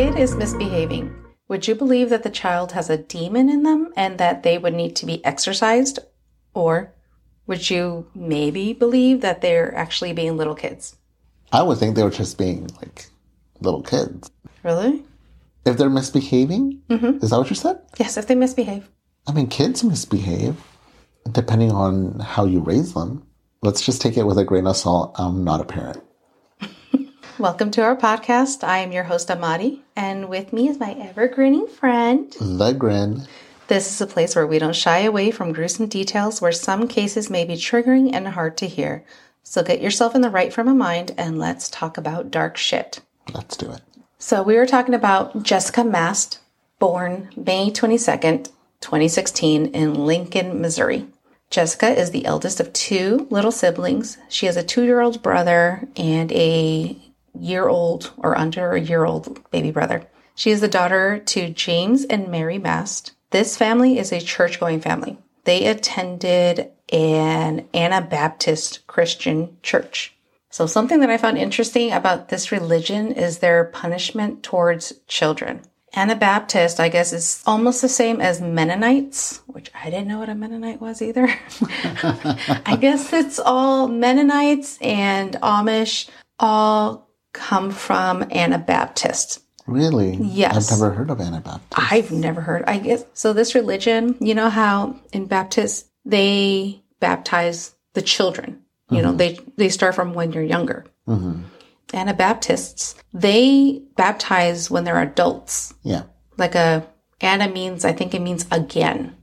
kid is misbehaving, would you believe that the child has a demon in them and that they would need to be exorcised? Or would you maybe believe that they're actually being little kids? I would think they were just being like little kids. Really? If they're misbehaving, mm-hmm. is that what you said? Yes, if they misbehave. I mean, kids misbehave depending on how you raise them. Let's just take it with a grain of salt. I'm not a parent. Welcome to our podcast. I am your host, Amadi, and with me is my ever grinning friend. The grin. This is a place where we don't shy away from gruesome details where some cases may be triggering and hard to hear. So get yourself in the right frame of mind and let's talk about dark shit. Let's do it. So we were talking about Jessica Mast, born May 22nd, 2016 in Lincoln, Missouri. Jessica is the eldest of two little siblings. She has a two year old brother and a year old or under a year old baby brother. She is the daughter to James and Mary Mast. This family is a church going family. They attended an Anabaptist Christian church. So, something that I found interesting about this religion is their punishment towards children. Anabaptist, I guess, is almost the same as Mennonites, which I didn't know what a Mennonite was either. I guess it's all Mennonites and Amish all come from Anabaptist. Really? Yes. I've never heard of Anabaptist. I've never heard. I guess so. This religion, you know how in Baptist they baptize the children. You know, mm-hmm. they they start from when you're younger. Mm-hmm. Anabaptists they baptize when they're adults. Yeah. Like a Anna means, I think it means again.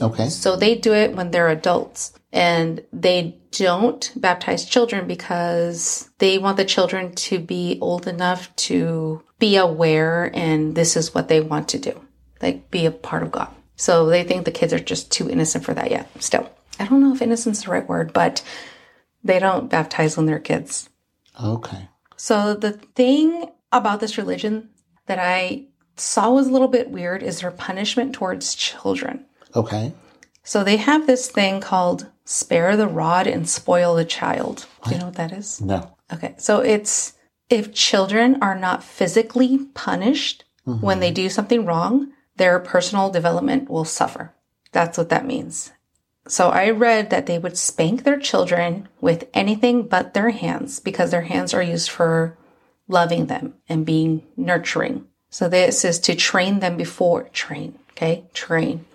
Okay. So they do it when they're adults and they don't baptize children because they want the children to be old enough to be aware and this is what they want to do. Like be a part of God. So they think the kids are just too innocent for that yet. Still, I don't know if innocent's the right word, but they don't baptize when they're kids. Okay. So the thing about this religion that I saw was a little bit weird is their punishment towards children. Okay. So they have this thing called spare the rod and spoil the child. Do you know what that is? No. Okay. So it's if children are not physically punished mm-hmm. when they do something wrong, their personal development will suffer. That's what that means. So I read that they would spank their children with anything but their hands because their hands are used for loving them and being nurturing. So this is to train them before train, okay? Train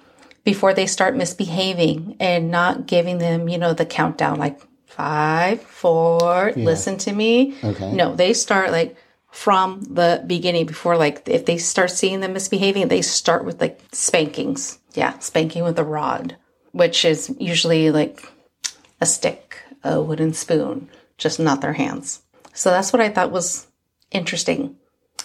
before they start misbehaving and not giving them, you know, the countdown like five, four, listen to me. Okay. No, they start like from the beginning before like if they start seeing them misbehaving, they start with like spankings. Yeah, spanking with a rod, which is usually like a stick, a wooden spoon, just not their hands. So that's what I thought was interesting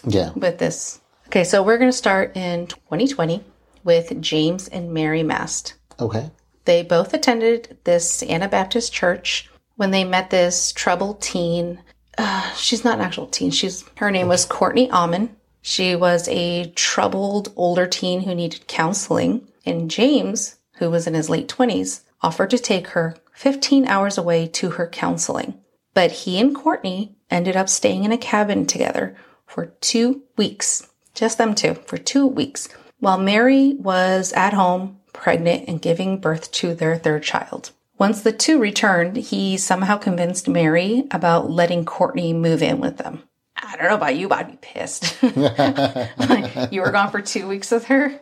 Yeah. with this. Okay, so we're going to start in 2020 with James and Mary Mast. Okay. They both attended this Anabaptist church when they met this troubled teen. Uh, she's not an actual teen. She's her name was Courtney Almond. She was a troubled older teen who needed counseling, and James, who was in his late 20s, offered to take her 15 hours away to her counseling. But he and Courtney ended up staying in a cabin together for two weeks, just them two, for two weeks, while Mary was at home, pregnant, and giving birth to their third child. Once the two returned, he somehow convinced Mary about letting Courtney move in with them. I don't know about you, but I'd be pissed. Like, you were gone for two weeks with her,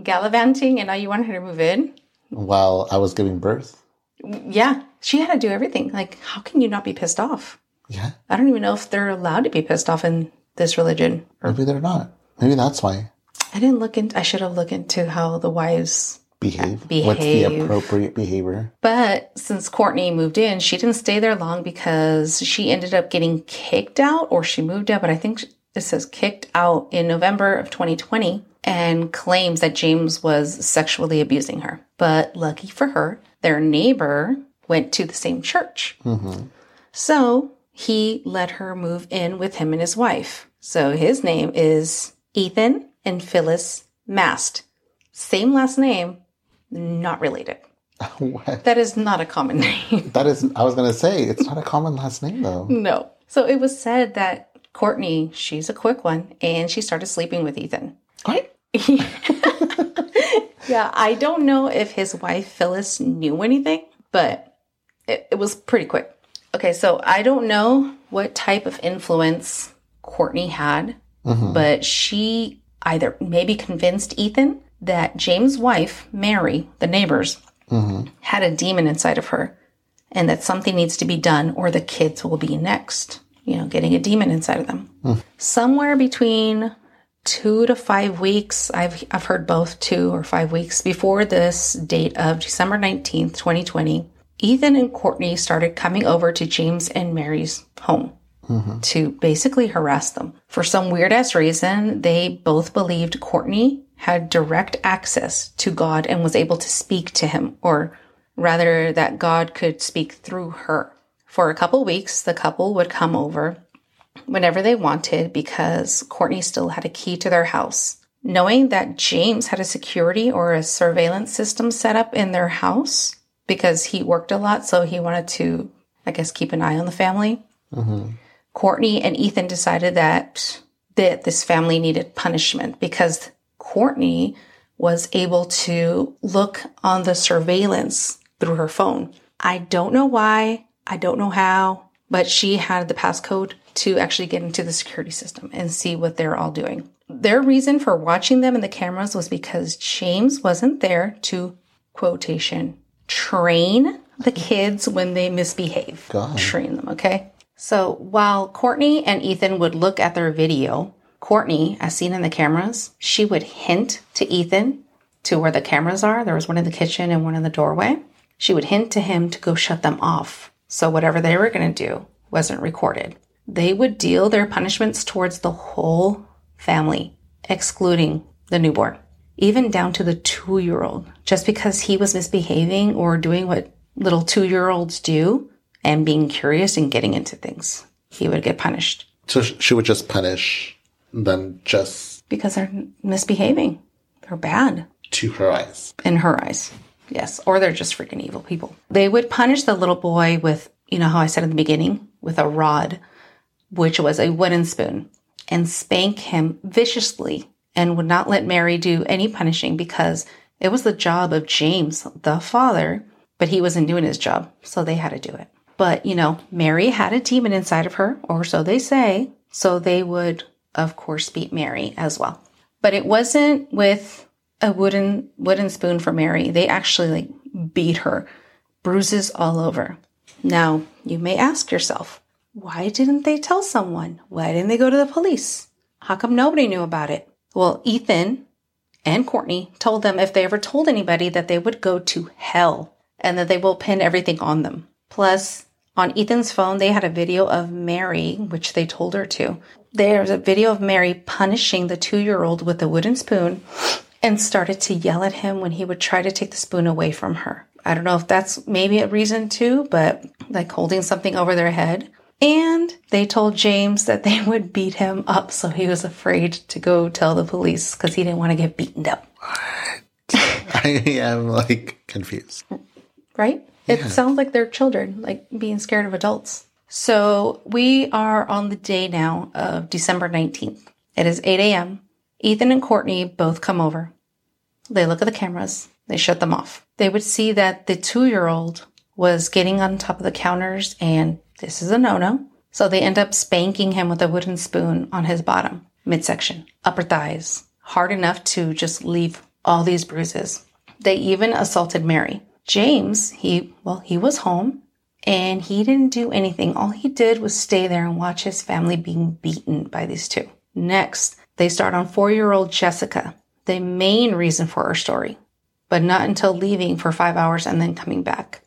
gallivanting, and now you want her to move in? While I was giving birth. Yeah, she had to do everything. Like, how can you not be pissed off? Yeah. I don't even know if they're allowed to be pissed off in this religion. Maybe they're not. Maybe that's why. I didn't look into. I should have looked into how the wives. Uh, behave. What's the appropriate behavior? But since Courtney moved in, she didn't stay there long because she ended up getting kicked out, or she moved out. But I think it says kicked out in November of 2020, and claims that James was sexually abusing her. But lucky for her, their neighbor went to the same church. Mm-hmm. So he let her move in with him and his wife. So his name is Ethan and Phyllis Mast. Same last name, not related. what? That is not a common name. That is, I was going to say, it's not a common last name though. no. So it was said that Courtney, she's a quick one, and she started sleeping with Ethan. What? Yeah, I don't know if his wife Phyllis knew anything, but it, it was pretty quick. Okay, so I don't know what type of influence Courtney had, mm-hmm. but she either maybe convinced Ethan that James' wife, Mary, the neighbors, had a demon inside of her and that something needs to be done or the kids will be next, you know, getting a demon inside of them. Somewhere between two to five weeks, I've, I've heard both two or five weeks before this date of December 19th, 2020, Ethan and Courtney started coming over to James and Mary's home to basically harass them. For some weird ass reason, they both believed Courtney had direct access to God and was able to speak to him, or rather, that God could speak through her. For a couple weeks, the couple would come over whenever they wanted because Courtney still had a key to their house. Knowing that James had a security or a surveillance system set up in their house because he worked a lot, so he wanted to, I guess, keep an eye on the family. Mm-hmm. Courtney and Ethan decided that that this family needed punishment because Courtney was able to look on the surveillance through her phone. I don't know why, I don't know how, but she had the passcode to actually get into the security system and see what they're all doing. Their reason for watching them in the cameras was because James wasn't there to quotation train the kids when they misbehave. God. Train them, okay? So while Courtney and Ethan would look at their video, Courtney, as seen in the cameras, she would hint to Ethan to where the cameras are. There was one in the kitchen and one in the doorway. She would hint to him to go shut them off. So whatever they were going to do wasn't recorded. They would deal their punishments towards the whole family, excluding the newborn, even down to the two year old. Just because he was misbehaving or doing what little two year olds do and being curious and getting into things, he would get punished So she would just punish them just because they're misbehaving. They're bad to her eyes. in her eyes. Yes, or they're just freaking evil people. They would punish the little boy with, you know how I said in the beginning, with a rod, which was a wooden spoon, and spank him viciously and would not let Mary do any punishing because it was the job of James, the father, but he wasn't doing his job, so they had to do it. But, you know, Mary had a demon inside of her, or so they say, so they would, of course, beat Mary as well. But it wasn't with a wooden wooden spoon for Mary. They actually like beat her, bruises all over. Now, you may ask yourself, why didn't they tell someone? Why didn't they go to the police? How come nobody knew about it? Well, Ethan and Courtney told them if they ever told anybody that they would go to hell and that they will pin everything on them. Plus, on Ethan's phone, they had a video of Mary, which they told her to. There's a video of Mary punishing the two year old with a wooden spoon and started to yell at him when he would try to take the spoon away from her. I don't know if that's maybe a reason too, but like holding something over their head. And they told James that they would beat him up, so he was afraid to go tell the police because he didn't want to get beaten up. I am like confused. right? It sounds like they're children, like being scared of adults. So we are on the day now of December 19th. It is 8 a.m. Ethan and Courtney both come over. They look at the cameras. They shut them off. They would see that the two year old was getting on top of the counters and this is a no no. So they end up spanking him with a wooden spoon on his bottom, midsection, upper thighs, hard enough to just leave all these bruises. They even assaulted Mary. James, he, well, he was home and he didn't do anything. All he did was stay there and watch his family being beaten by these two. Next, they start on four year old Jessica, the main reason for our story, but not until leaving for five hours and then coming back.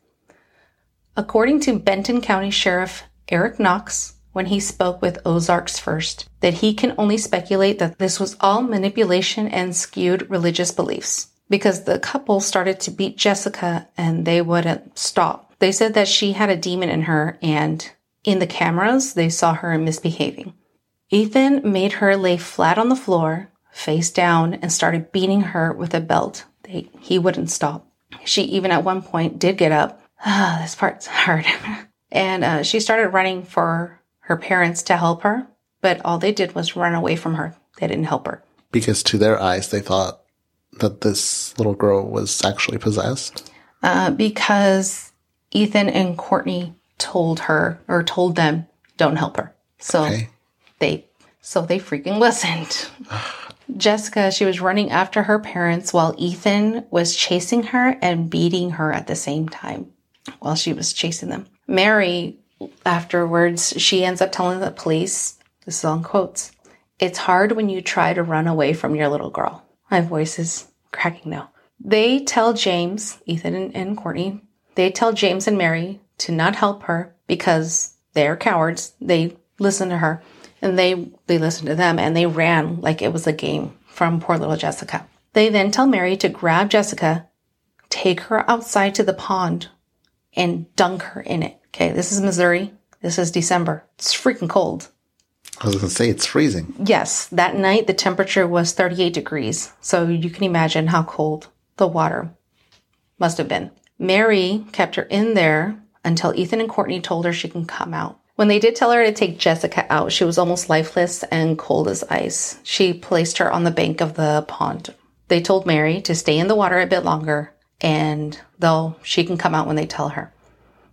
According to Benton County Sheriff Eric Knox, when he spoke with Ozarks First, that he can only speculate that this was all manipulation and skewed religious beliefs because the couple started to beat Jessica and they wouldn't stop. They said that she had a demon in her and in the cameras they saw her misbehaving. Ethan made her lay flat on the floor, face down, and started beating her with a belt. They, he wouldn't stop. She even at one point did get up. Ah, this part's hard. and uh, she started running for her parents to help her, but all they did was run away from her. They didn't help her. Because to their eyes, they thought that this little girl was actually possessed. Uh, because Ethan and Courtney told her or told them, don't help her. So Okay. they so they freaking listened. Jessica, she was running after her parents while Ethan was chasing her and beating her at the same time while she was chasing them. Mary, afterwards, she ends up telling the police, this is on quotes, it's hard when you try to run away from your little girl. My voice is cracking now. They tell James, Ethan and, and Courtney, they tell James and Mary to not help her because they're cowards. They listen to her and they they listened to them and they ran like it was a game from poor little Jessica. They then tell Mary to grab Jessica, take her outside to the pond, and dunk her in it. Okay, this is Missouri. This is December. It's freaking cold. I was going to say it's freezing. Yes, that night the temperature was 38 degrees, so you can imagine how cold the water must have been. Mary kept her in there until Ethan and Courtney told her she can come out. When they did tell her to take Jessica out, she was almost lifeless and cold as ice. She placed her on the bank of the pond. They told Mary to stay in the water a bit longer and though she can come out when they tell her.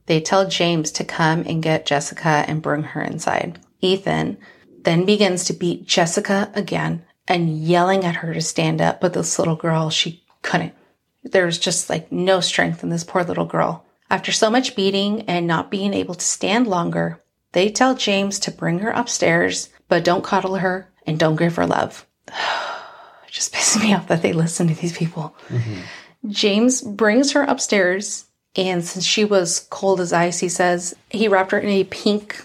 They tell James to come and get Jessica and bring her inside. Ethan then begins to beat Jessica again and yelling at her to stand up, but this little girl, she couldn't. There was just like no strength in this poor little girl. After so much beating and not being able to stand longer, they tell James to bring her upstairs, but don't coddle her and don't give her love. it just pisses me off that they listen to these people. Mm-hmm. James brings her upstairs, and since she was cold as ice, he says he wrapped her in a pink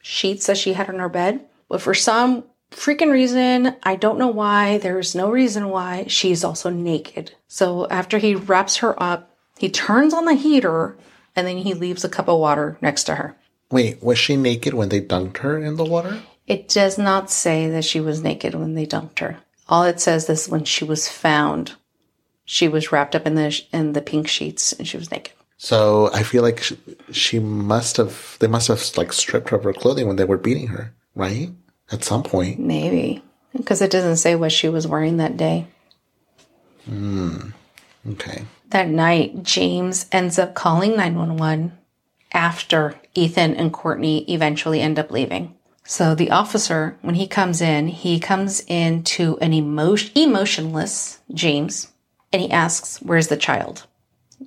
sheets that she had on her bed. But for some freaking reason, I don't know why, there's no reason why, she's also naked. So after he wraps her up, he turns on the heater and then he leaves a cup of water next to her. Wait, was she naked when they dunked her in the water? It does not say that she was naked when they dumped her. All it says is when she was found, she was wrapped up in the in the pink sheets and she was naked. So I feel like she, she must have, they must have like stripped her of her clothing when they were beating her, right? At some point. Maybe because it doesn't say what she was wearing that day. Hmm. Okay. That night, James ends up calling 911 after Ethan and Courtney eventually end up leaving. So the officer, when he comes in, he comes in to an emotion, emotionless James and he asks, Where's the child?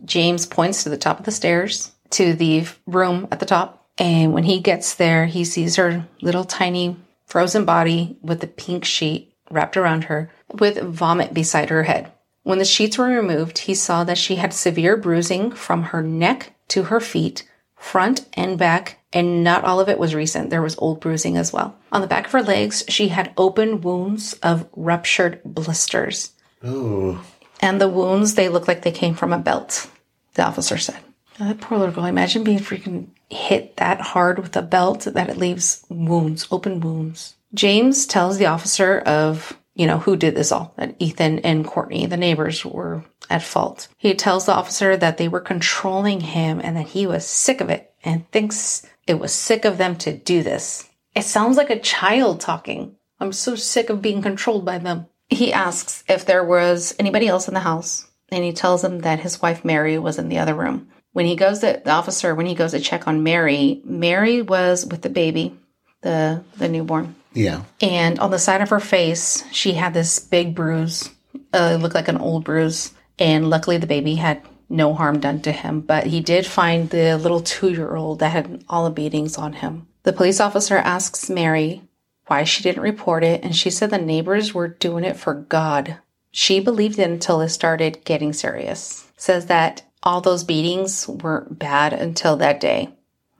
James points to the top of the stairs to the room at the top. And when he gets there, he sees her little tiny frozen body with a pink sheet wrapped around her with vomit beside her head. When the sheets were removed, he saw that she had severe bruising from her neck to her feet, front and back, and not all of it was recent. There was old bruising as well. On the back of her legs, she had open wounds of ruptured blisters. Oh, And the wounds, they look like they came from a belt, the officer said. Now, that poor little girl, imagine being freaking hit that hard with a belt that it leaves wounds, open wounds. James tells the officer of, you know, who did this all, that Ethan and Courtney, the neighbors, were at fault. He tells the officer that they were controlling him and that he was sick of it and thinks it was sick of them to do this. It sounds like a child talking. I'm so sick of being controlled by them. He asks if there was anybody else in the house, and he tells them that his wife Mary was in the other room. When he goes to the officer, when he goes to check on Mary, Mary was with the baby, the the newborn, yeah. and on the side of her face, she had this big bruise. Uh, it looked like an old bruise, and luckily the baby had no harm done to him. But he did find the little two year old that had all the beatings on him. The police officer asks Mary why she didn't report it, and she said the neighbors were doing it for God. She believed it until it started getting serious. Says that all those beatings weren't bad until that day.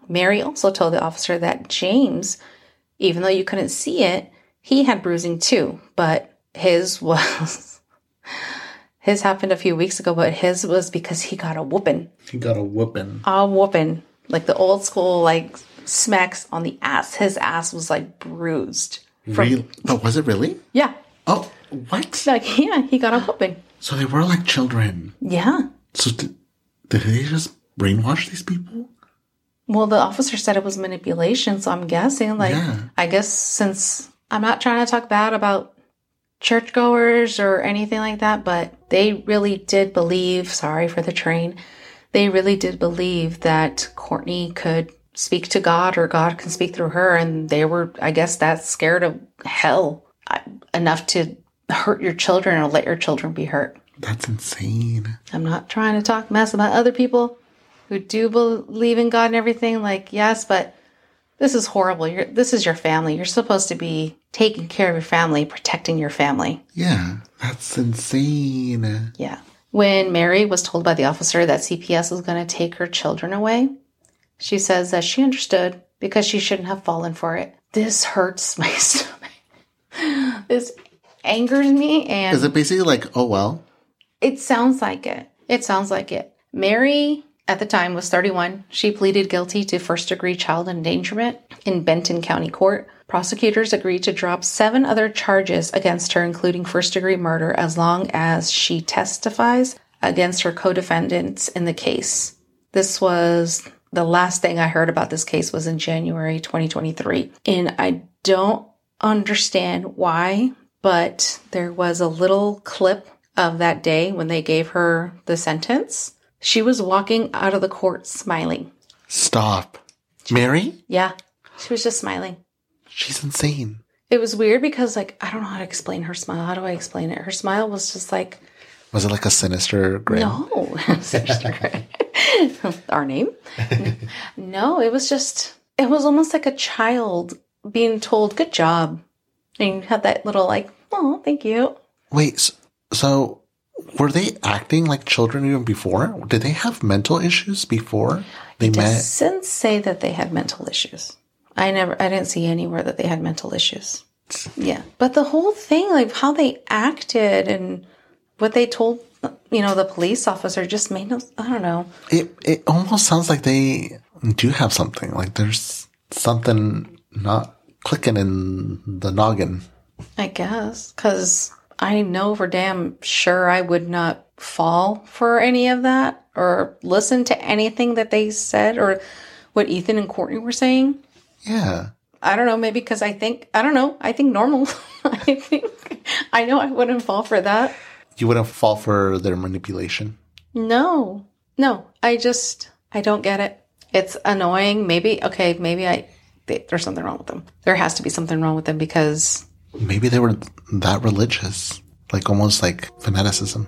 Mary also told the officer that James, even though you couldn't see it, he had bruising too, but his was his happened a few weeks ago, but his was because he got a whooping. He got a whooping. A whooping. Like the old school like smacks on the ass. His ass was like bruised. From, Real? Oh, was it really? Yeah. Oh, what? Like yeah, he got a whooping. So they were like children. Yeah. So did, did they just brainwash these people? Well, the officer said it was manipulation, so I'm guessing, like, Yeah. I guess since I'm not trying to talk bad about churchgoers or anything like that, but they really did believe, sorry for the train, they really did believe that Courtney could speak to God or God can speak through her. And they were, I guess, that scared of hell enough to hurt your children or let your children be hurt. That's insane. I'm not trying to talk mess about other people who do believe in God and everything. Like, yes, but this is horrible. You're, this is your family. You're supposed to be taking care of your family, protecting your family. Yeah, that's insane. Yeah. When Mary was told by the officer that CPS was going to take her children away, she says that she understood because she shouldn't have fallen for it. This hurts my stomach. this angers me and Is it basically like, oh well? It sounds like it. It sounds like it. Mary, at the time, was 31. She pleaded guilty to first degree child endangerment in Benton County Court. Prosecutors agreed to drop seven other charges against her, including first degree murder, as long as she testifies against her co defendants in the case. This was the last thing I heard about this case was in January 2023. And I don't understand why, but there was a little clip of that day when they gave her the sentence. She was walking out of the court smiling. Stop. Mary? Yeah, she was just smiling. She's insane. It was weird because, like, I don't know how to explain her smile. How do I explain it? Her smile was just like, Was it like a sinister grin? no, our name. no, it was just, it was almost like a child being told, good job. And you had that little, like, oh, thank you. Wait, so were they acting like children even before? Did they have mental issues before they met? Doesn't say that they had mental issues. I never, I didn't see anywhere that they had mental issues. Yeah, but the whole thing, like how they acted and what they told, you know, the police officer, just made no. I don't know. It it almost sounds like they do have something. Like there's something not clicking in the noggin. I guess because I know for damn sure I would not fall for any of that or listen to anything that they said or what Ethan and Courtney were saying. Yeah. I don't know, maybe because I think I don't know. I think normal. I think I know I wouldn't fall for that. You wouldn't fall for their manipulation. No, no. I just I don't get it. It's annoying. Maybe okay. Maybe I they, there's something wrong with them. There has to be something wrong with them because Maybe they were that religious. Like almost like fanaticism.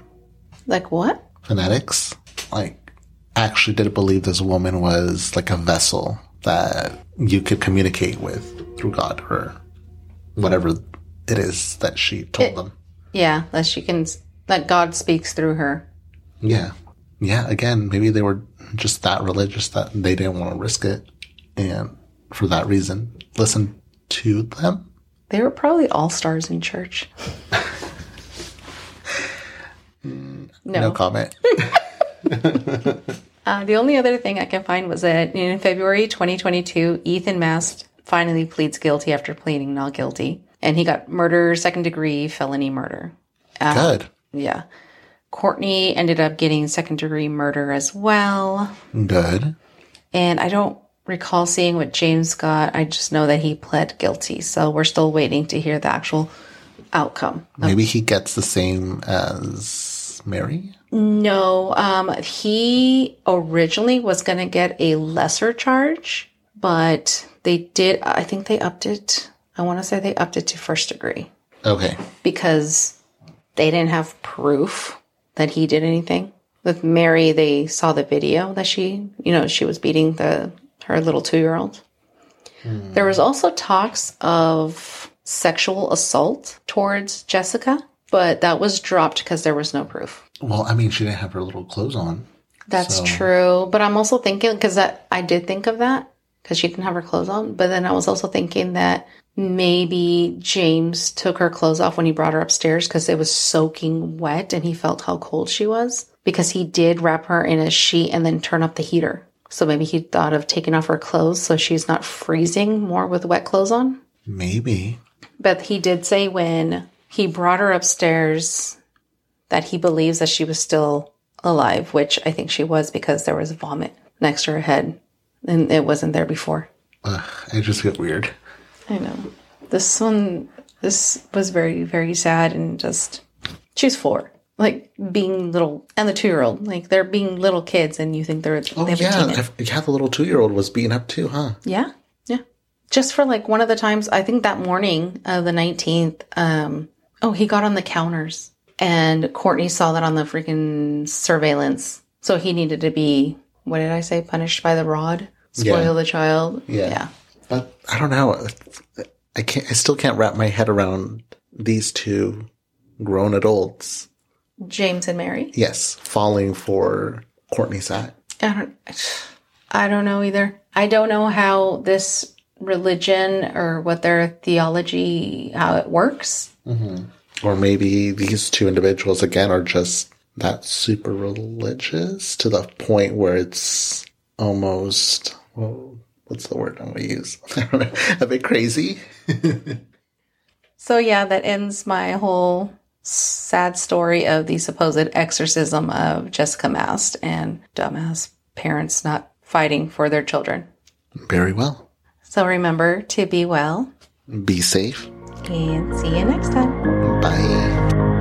like what? Fanatics. Like actually did believe this woman was like a vessel that you could communicate with through God or whatever it is that she told It- them. Yeah, that she can that God speaks through her. Yeah. Yeah. Again, maybe they were just that religious that they didn't want to risk it. And for that reason, listen to them. They were probably all stars in church. No, no. comment. Uh, the only other thing I can find was that in February 2022, Ethan Mast finally pleads guilty after pleading not guilty. And he got murder, second degree felony murder. Good. Yeah. Courtney ended up getting second degree murder as well. Good. And I don't recall seeing what James got. I just know that he pled guilty. So we're still waiting to hear the actual outcome. Maybe he gets the same as Mary. No, um, he originally was going to get a lesser charge, but they did, I think they upped it. I want to say they upped it to first degree Okay. because they didn't have proof that he did anything. With Mary, they saw the video that she, you know, she was beating the her little two year old. Hmm. There was also talks of sexual assault towards Jessica, but that was dropped because there was no proof. Well, I mean, she didn't have her little clothes on. That's So- true, but I'm also thinking because I did think of that because she didn't have her clothes on. But then I was also thinking that maybe James took her clothes off when he brought her upstairs because it was soaking wet and he felt how cold she was because he did wrap her in a sheet and then turn up the heater. So maybe he thought of taking off her clothes so she's not freezing more with wet clothes on. Maybe. But he did say when he brought her upstairs that he believes that she was still alive, which I think she was because there was vomit next to her head and it wasn't there before. Ugh, I just get weird. I know. This one, this was very, very sad and just, she's four. Like being little, and the two year old, like they're being little kids and you think they're, Oh they yeah, yeah. The little two year old was beaten up too, huh? Yeah. Yeah. Just for like one of the times, I think that morning of the 19th, um, oh, he got on the counters and Courtney saw that on the freaking surveillance. So he needed to be, what did I say, punished by the rod? Spoil Yeah. the child. Yeah. Yeah. But I don't know. I can't. I still can't wrap my head around these two grown adults. James and Mary. Yes, falling for Courtney Sack. I don't, I don't know either. I don't know how this religion or what their theology, how it works. Mm-hmm. Or maybe these two individuals again are just that super religious to the point where it's almost well, what's the word I'm gonna use? I don't know, a bit crazy. So yeah, that ends my whole sad story of the supposed exorcism of Jessica Mast and dumbass parents not fighting for their children. Very well. So remember to be well Be safe. and see you next time. Bye.